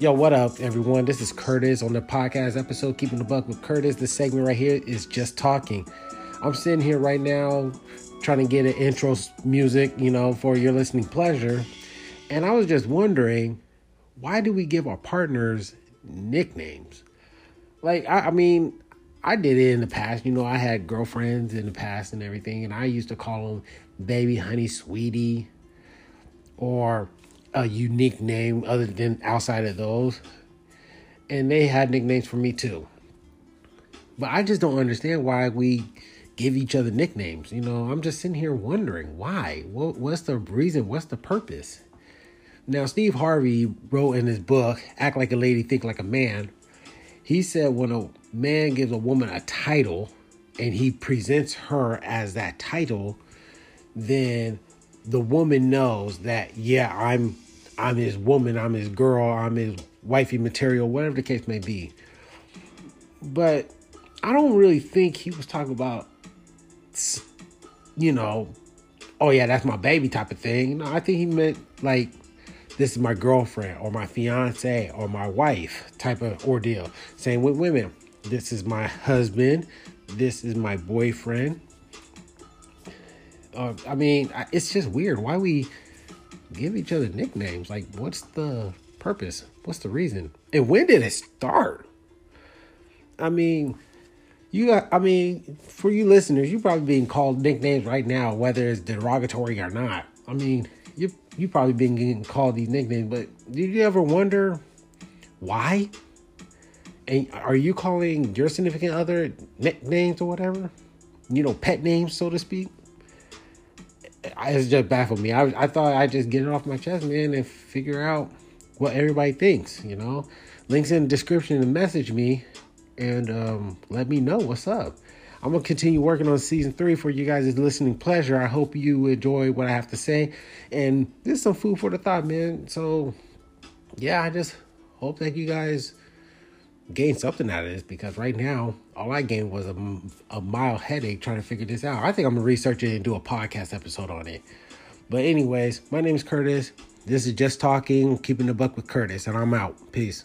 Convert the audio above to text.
Yo, what up, everyone? This is Curtis on the podcast episode Keeping the Buck with Curtis. This segment right here is just talking. I'm sitting here right now trying to get an intro music, you know, for your listening pleasure. And I was just wondering, why do we give our partners nicknames? Like, I, I mean, I did it in the past. You know, I had girlfriends in the past and everything, and I used to call them baby, honey, sweetie, or a unique name other than outside of those. And they had nicknames for me too. But I just don't understand why we give each other nicknames. You know, I'm just sitting here wondering why. What, what's the reason? What's the purpose? Now, Steve Harvey wrote in his book, Act Like a Lady, Think Like a Man. He said when a man gives a woman a title and he presents her as that title, then the woman knows that, yeah, I'm I'm his woman, I'm his girl, I'm his wifey material, whatever the case may be. But I don't really think he was talking about, you know, oh yeah, that's my baby type of thing. No, I think he meant like, this is my girlfriend or my fiance or my wife type of ordeal. Same with women. This is my husband. This is my boyfriend. Uh, I mean, it's just weird. Why we give each other nicknames. Like, what's the purpose? What's the reason? And when did it start? I mean, you got, I mean, for you listeners, you're probably being called nicknames right now, whether it's derogatory or not. I mean, you you probably been getting called these nicknames, but did you ever wonder why? And are you calling your significant other nicknames or whatever? You know, pet names, so to speak it's just baffled me. I, I thought I'd just get it off my chest, man, and figure out what everybody thinks, you know? Links in the description and message me and um, let me know what's up. I'm to continue working on season three for you guys' listening pleasure. I hope you enjoy what I have to say. And this is some food for the thought, man. So, yeah, I just hope that you guys gain something out of this because right now all I gained was a, a mild headache trying to figure this out. I think I'm gonna research it and do a podcast episode on it. But anyways, my name is Curtis. This is just talking, keeping the buck with Curtis, and I'm out. Peace.